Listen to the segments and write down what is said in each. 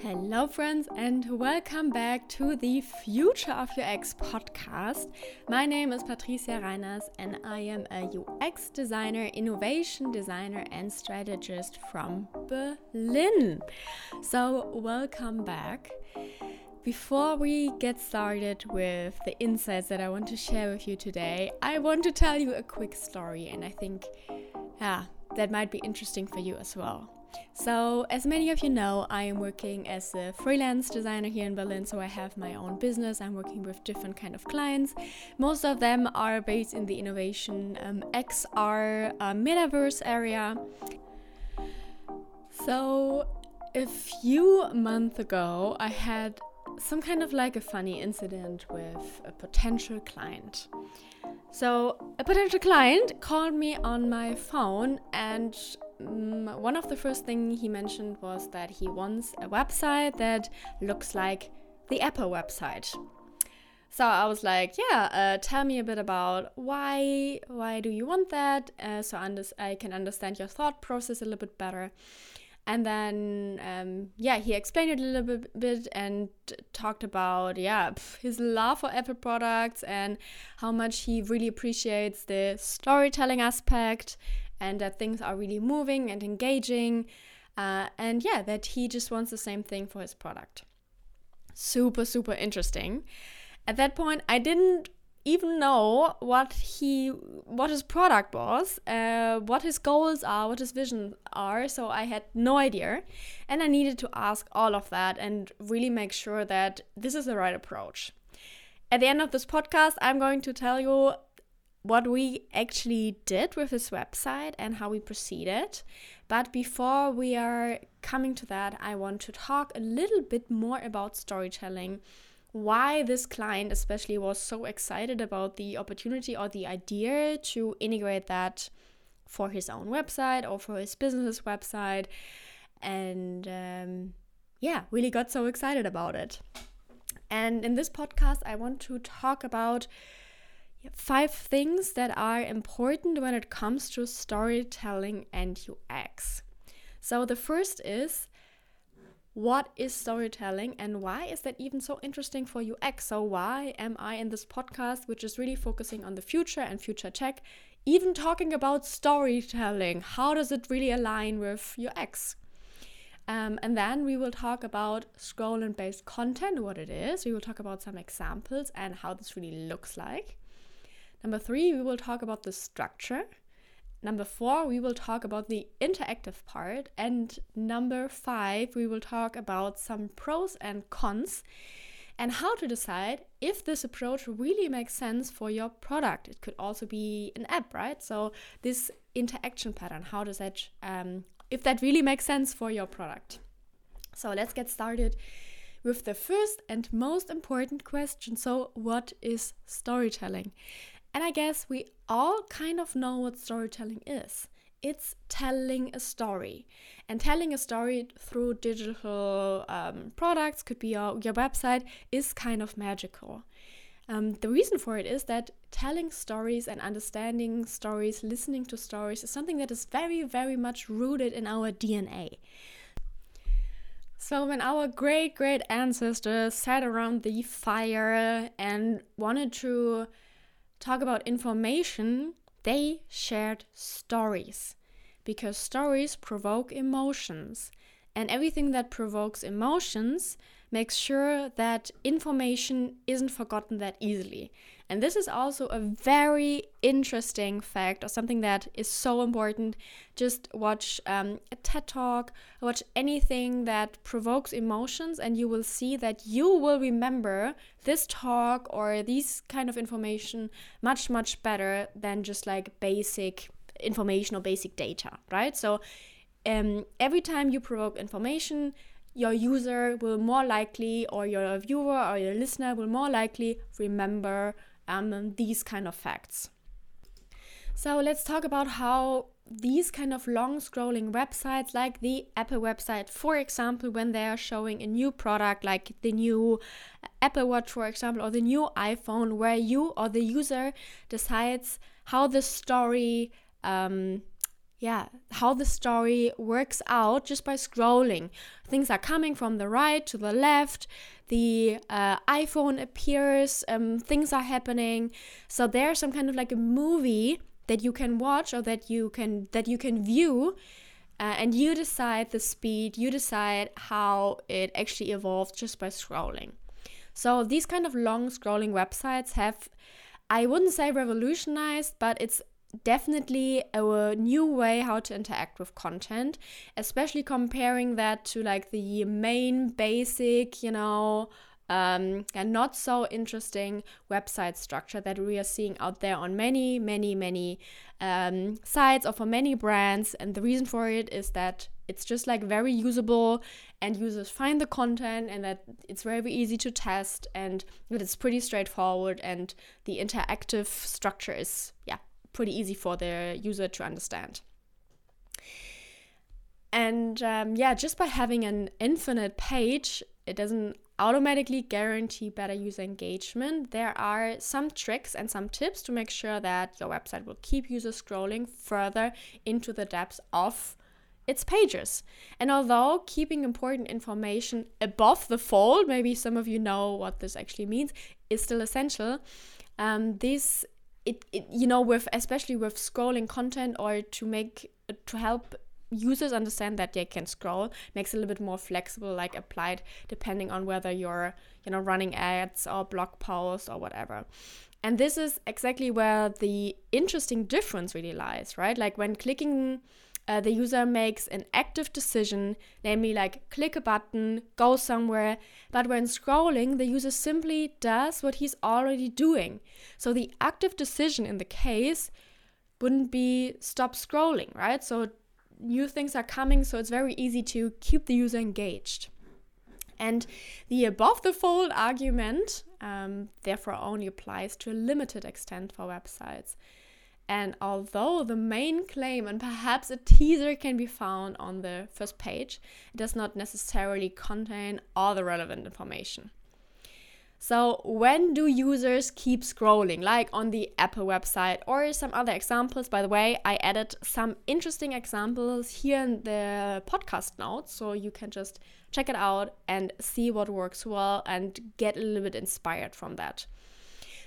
Hello, friends, and welcome back to the Future of UX podcast. My name is Patricia Reiners, and I am a UX designer, innovation designer, and strategist from Berlin. So, welcome back. Before we get started with the insights that I want to share with you today, I want to tell you a quick story, and I think, yeah, that might be interesting for you as well. So, as many of you know, I am working as a freelance designer here in Berlin, so I have my own business. I'm working with different kind of clients. Most of them are based in the innovation um, XR uh, metaverse area. So, a few months ago, I had some kind of like a funny incident with a potential client. So, a potential client called me on my phone and um, one of the first things he mentioned was that he wants a website that looks like the Apple website. So I was like, yeah, uh, tell me a bit about why why do you want that, uh, so I can understand your thought process a little bit better. And then, um, yeah, he explained it a little bit, bit and talked about, yeah, his love for Apple products and how much he really appreciates the storytelling aspect and that things are really moving and engaging. Uh, and yeah, that he just wants the same thing for his product. Super, super interesting. At that point, I didn't even know what he what his product was uh, what his goals are what his vision are so i had no idea and i needed to ask all of that and really make sure that this is the right approach at the end of this podcast i'm going to tell you what we actually did with this website and how we proceeded. But before we are coming to that, I want to talk a little bit more about storytelling. Why this client, especially, was so excited about the opportunity or the idea to integrate that for his own website or for his business website. And um, yeah, really got so excited about it. And in this podcast, I want to talk about five things that are important when it comes to storytelling and UX. So, the first is what is storytelling and why is that even so interesting for UX? So, why am I in this podcast, which is really focusing on the future and future tech, even talking about storytelling? How does it really align with UX? Um, and then we will talk about scroll and based content, what it is. We will talk about some examples and how this really looks like. Number three, we will talk about the structure. Number four, we will talk about the interactive part. And number five, we will talk about some pros and cons and how to decide if this approach really makes sense for your product. It could also be an app, right? So, this interaction pattern, how does that, um, if that really makes sense for your product? So, let's get started with the first and most important question. So, what is storytelling? And I guess we all kind of know what storytelling is. It's telling a story. And telling a story through digital um, products, could be your, your website, is kind of magical. Um, the reason for it is that telling stories and understanding stories, listening to stories, is something that is very, very much rooted in our DNA. So, when our great great ancestors sat around the fire and wanted to talk about information, they shared stories because stories provoke emotions. And everything that provokes emotions makes sure that information isn't forgotten that easily. And this is also a very interesting fact or something that is so important. Just watch um, a TED talk, watch anything that provokes emotions, and you will see that you will remember this talk or these kind of information much, much better than just like basic information or basic data, right? So um, every time you provoke information, your user will more likely, or your viewer or your listener will more likely remember um, these kind of facts. So let's talk about how these kind of long scrolling websites, like the Apple website, for example, when they are showing a new product, like the new Apple Watch, for example, or the new iPhone, where you or the user decides how the story um, yeah, how the story works out just by scrolling. Things are coming from the right to the left. The uh, iPhone appears. Um, things are happening. So there's some kind of like a movie that you can watch or that you can that you can view, uh, and you decide the speed. You decide how it actually evolves just by scrolling. So these kind of long scrolling websites have I wouldn't say revolutionized, but it's definitely a new way how to interact with content, especially comparing that to like the main basic, you know, um, and not so interesting website structure that we are seeing out there on many, many, many um, sites or for many brands. And the reason for it is that it's just like very usable and users find the content and that it's very easy to test and that it's pretty straightforward and the interactive structure is, yeah, pretty easy for the user to understand. And um, yeah, just by having an infinite page, it doesn't automatically guarantee better user engagement. There are some tricks and some tips to make sure that your website will keep users scrolling further into the depths of its pages. And although keeping important information above the fold, maybe some of you know what this actually means, is still essential, um, this it, it you know with especially with scrolling content or to make to help users understand that they can scroll makes it a little bit more flexible like applied depending on whether you're you know running ads or blog posts or whatever. And this is exactly where the interesting difference really lies right? Like when clicking uh, the user makes an active decision, namely like click a button, go somewhere. But when scrolling, the user simply does what he's already doing. So the active decision in the case wouldn't be stop scrolling, right? So new things are coming, so it's very easy to keep the user engaged. And the above the fold argument, um, therefore, only applies to a limited extent for websites. And although the main claim and perhaps a teaser can be found on the first page, it does not necessarily contain all the relevant information. So, when do users keep scrolling, like on the Apple website or some other examples? By the way, I added some interesting examples here in the podcast notes, so you can just check it out and see what works well and get a little bit inspired from that.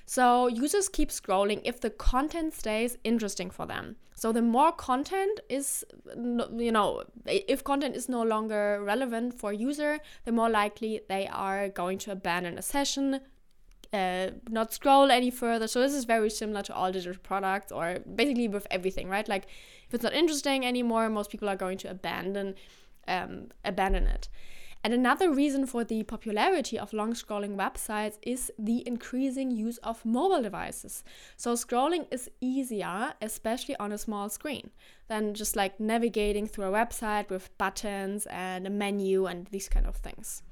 So users keep scrolling if the content stays interesting for them. So the more content is, you know, if content is no longer relevant for user, the more likely they are going to abandon a session, uh, not scroll any further. So this is very similar to all digital products or basically with everything, right? Like if it's not interesting anymore, most people are going to abandon um, abandon it. And another reason for the popularity of long scrolling websites is the increasing use of mobile devices. So, scrolling is easier, especially on a small screen, than just like navigating through a website with buttons and a menu and these kind of things.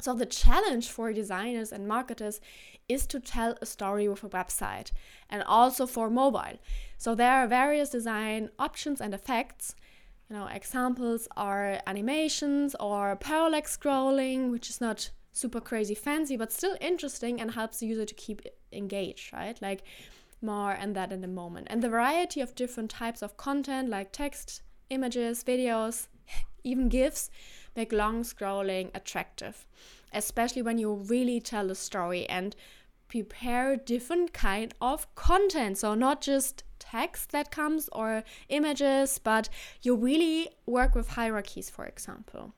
So, the challenge for designers and marketers is to tell a story with a website and also for mobile. So, there are various design options and effects know, examples are animations or parallax scrolling, which is not super crazy fancy, but still interesting and helps the user to keep engaged, right? Like more and that in a moment. And the variety of different types of content, like text, images, videos, even GIFs, make long scrolling attractive, especially when you really tell a story and prepare different kind of content. So not just text that comes or images, but you really work with hierarchies, for example.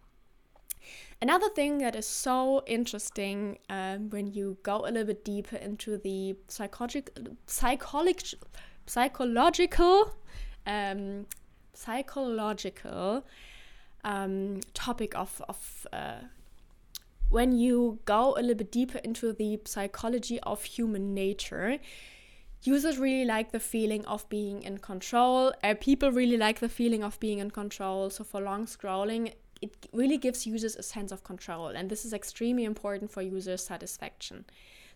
Another thing that is so interesting um, when you go a little bit deeper into the psychological, psychological, psychological, um, psychological um, topic of, of uh, when you go a little bit deeper into the psychology of human nature, users really like the feeling of being in control. Uh, people really like the feeling of being in control. So for long scrolling, it really gives users a sense of control, and this is extremely important for user satisfaction.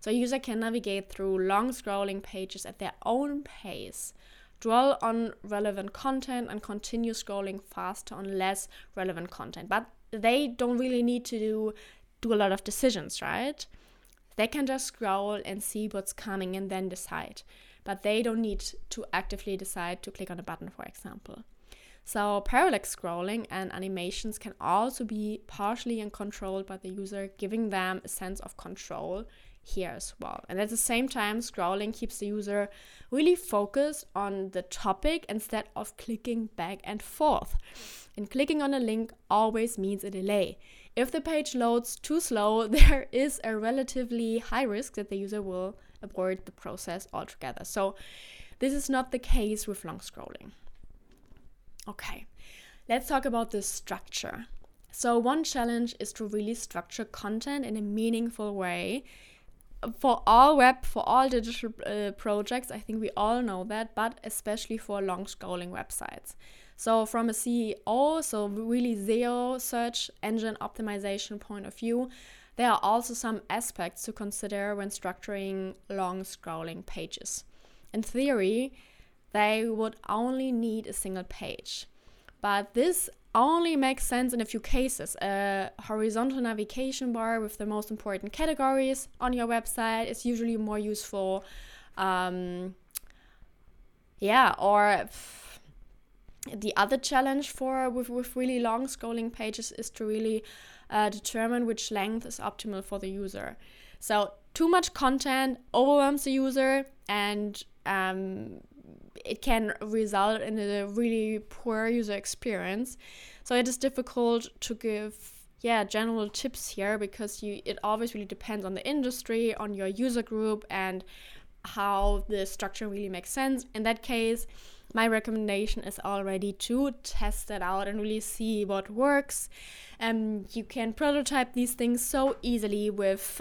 So a user can navigate through long scrolling pages at their own pace, dwell on relevant content, and continue scrolling faster on less relevant content. But they don't really need to do do a lot of decisions, right? They can just scroll and see what's coming and then decide. but they don't need to actively decide to click on a button, for example. So, parallax scrolling and animations can also be partially controlled by the user, giving them a sense of control here as well. And at the same time, scrolling keeps the user really focused on the topic instead of clicking back and forth. And clicking on a link always means a delay. If the page loads too slow, there is a relatively high risk that the user will abort the process altogether. So, this is not the case with long scrolling. Okay, let's talk about the structure. So, one challenge is to really structure content in a meaningful way. For all web, for all digital uh, projects, I think we all know that, but especially for long scrolling websites. So, from a CEO, so really SEO search engine optimization point of view, there are also some aspects to consider when structuring long scrolling pages. In theory, they would only need a single page. But this only makes sense in a few cases. A horizontal navigation bar with the most important categories on your website is usually more useful. Um, yeah, or the other challenge for with, with really long scrolling pages is to really uh, determine which length is optimal for the user. So too much content overwhelms the user and um, it can result in a really poor user experience. So it is difficult to give yeah general tips here because you it always really depends on the industry, on your user group, and how the structure really makes sense. In that case, my recommendation is already to test it out and really see what works. Um, you can prototype these things so easily with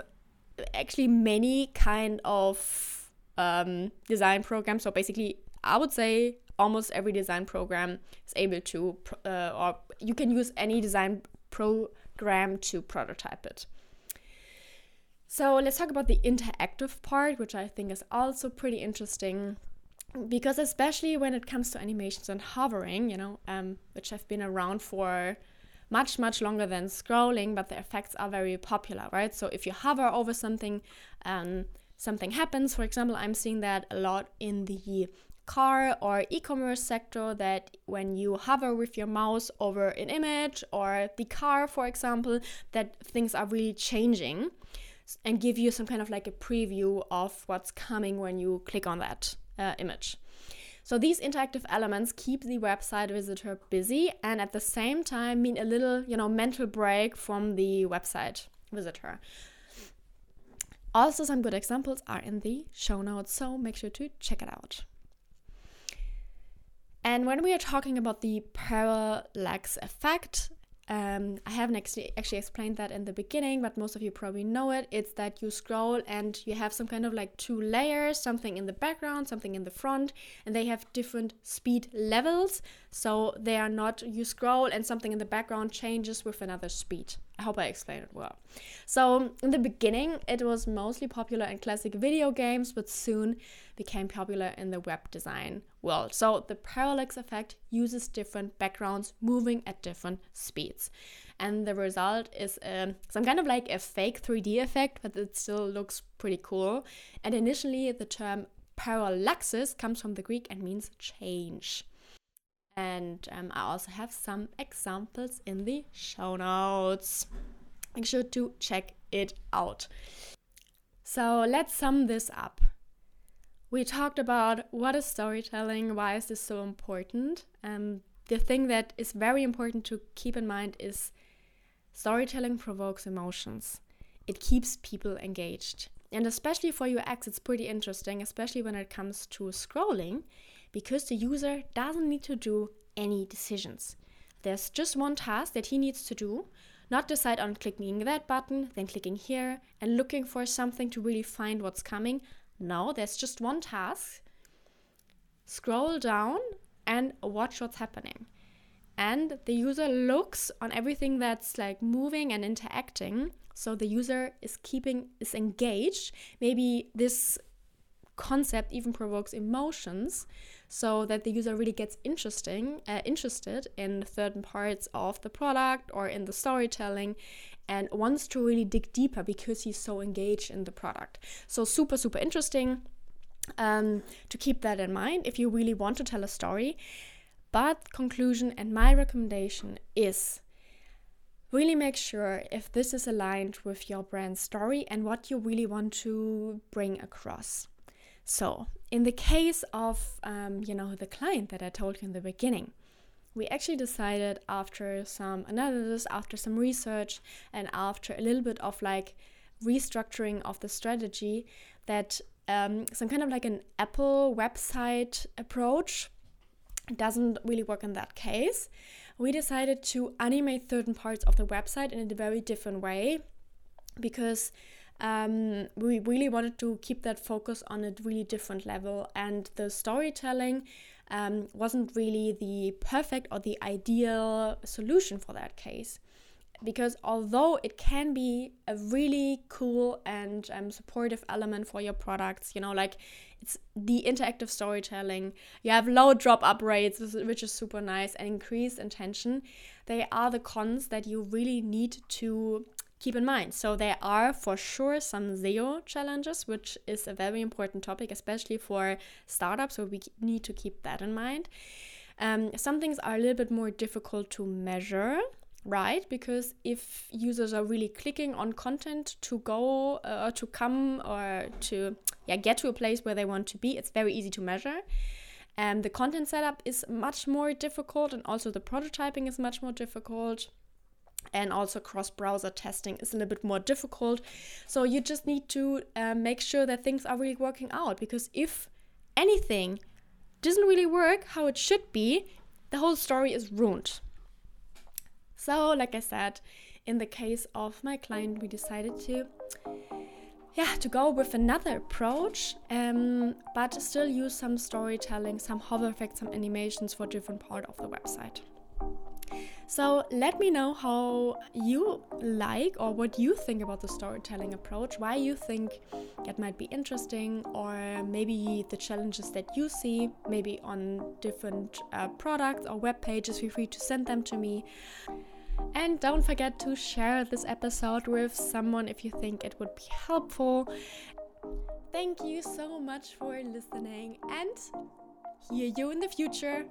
actually many kind of um, design programs. So basically, I would say almost every design program is able to, uh, or you can use any design program to prototype it. So let's talk about the interactive part, which I think is also pretty interesting because especially when it comes to animations and hovering, you know, um, which have been around for much much longer than scrolling, but the effects are very popular, right? So if you hover over something, um, something happens. For example, I'm seeing that a lot in the car or e-commerce sector that when you hover with your mouse over an image or the car for example that things are really changing and give you some kind of like a preview of what's coming when you click on that uh, image. So these interactive elements keep the website visitor busy and at the same time mean a little you know mental break from the website visitor. Also some good examples are in the show notes so make sure to check it out. And when we are talking about the parallax effect, um, I haven't actually, actually explained that in the beginning, but most of you probably know it. It's that you scroll and you have some kind of like two layers, something in the background, something in the front, and they have different speed levels. So they are not, you scroll and something in the background changes with another speed. I hope I explained it well. So in the beginning, it was mostly popular in classic video games, but soon became popular in the web design world. So the parallax effect uses different backgrounds moving at different speeds. And the result is um, some kind of like a fake 3D effect, but it still looks pretty cool. And initially, the term parallaxis comes from the Greek and means change. And um, I also have some examples in the show notes. Make sure to check it out. So let's sum this up. We talked about what is storytelling, why is this so important. Um, the thing that is very important to keep in mind is storytelling provokes emotions. It keeps people engaged. And especially for UX, it's pretty interesting, especially when it comes to scrolling, because the user doesn't need to do any decisions. There's just one task that he needs to do, not decide on clicking that button, then clicking here, and looking for something to really find what's coming, no, there's just one task. Scroll down and watch what's happening. And the user looks on everything that's like moving and interacting. So the user is keeping, is engaged. Maybe this concept even provokes emotions so that the user really gets interesting uh, interested in certain parts of the product or in the storytelling and wants to really dig deeper because he's so engaged in the product. So, super, super interesting. um, to keep that in mind if you really want to tell a story. But, conclusion and my recommendation is really make sure if this is aligned with your brand story and what you really want to bring across. So, in the case of, um, you know, the client that I told you in the beginning, we actually decided after some analysis, after some research, and after a little bit of like restructuring of the strategy that um, some kind of like an Apple website approach doesn't really work in that case. We decided to animate certain parts of the website in a very different way because um, we really wanted to keep that focus on a really different level and the storytelling um, wasn't really the perfect or the ideal solution for that case. Because although it can be a really cool and um, supportive element for your products you know like it's the interactive storytelling you have low drop up rates which is super nice and increased intention they are the cons that you really need to keep in mind. So there are for sure some SEO challenges, which is a very important topic, especially for startups. So we need to keep that in mind. Um, some things are a little bit more difficult to measure right because if users are really clicking on content to go uh, or to come or to yeah get to a place where they want to be it's very easy to measure and the content setup is much more difficult and also the prototyping is much more difficult and also cross browser testing is a little bit more difficult. So you just need to uh, make sure that things are really working out because if anything doesn't really work how it should be, the whole story is ruined. So, like I said, in the case of my client, we decided to yeah to go with another approach um, but still use some storytelling some hover effects some animations for different part of the website so let me know how you like or what you think about the storytelling approach, why you think it might be interesting, or maybe the challenges that you see, maybe on different uh, products or web pages. Feel free to send them to me. And don't forget to share this episode with someone if you think it would be helpful. Thank you so much for listening and hear you in the future.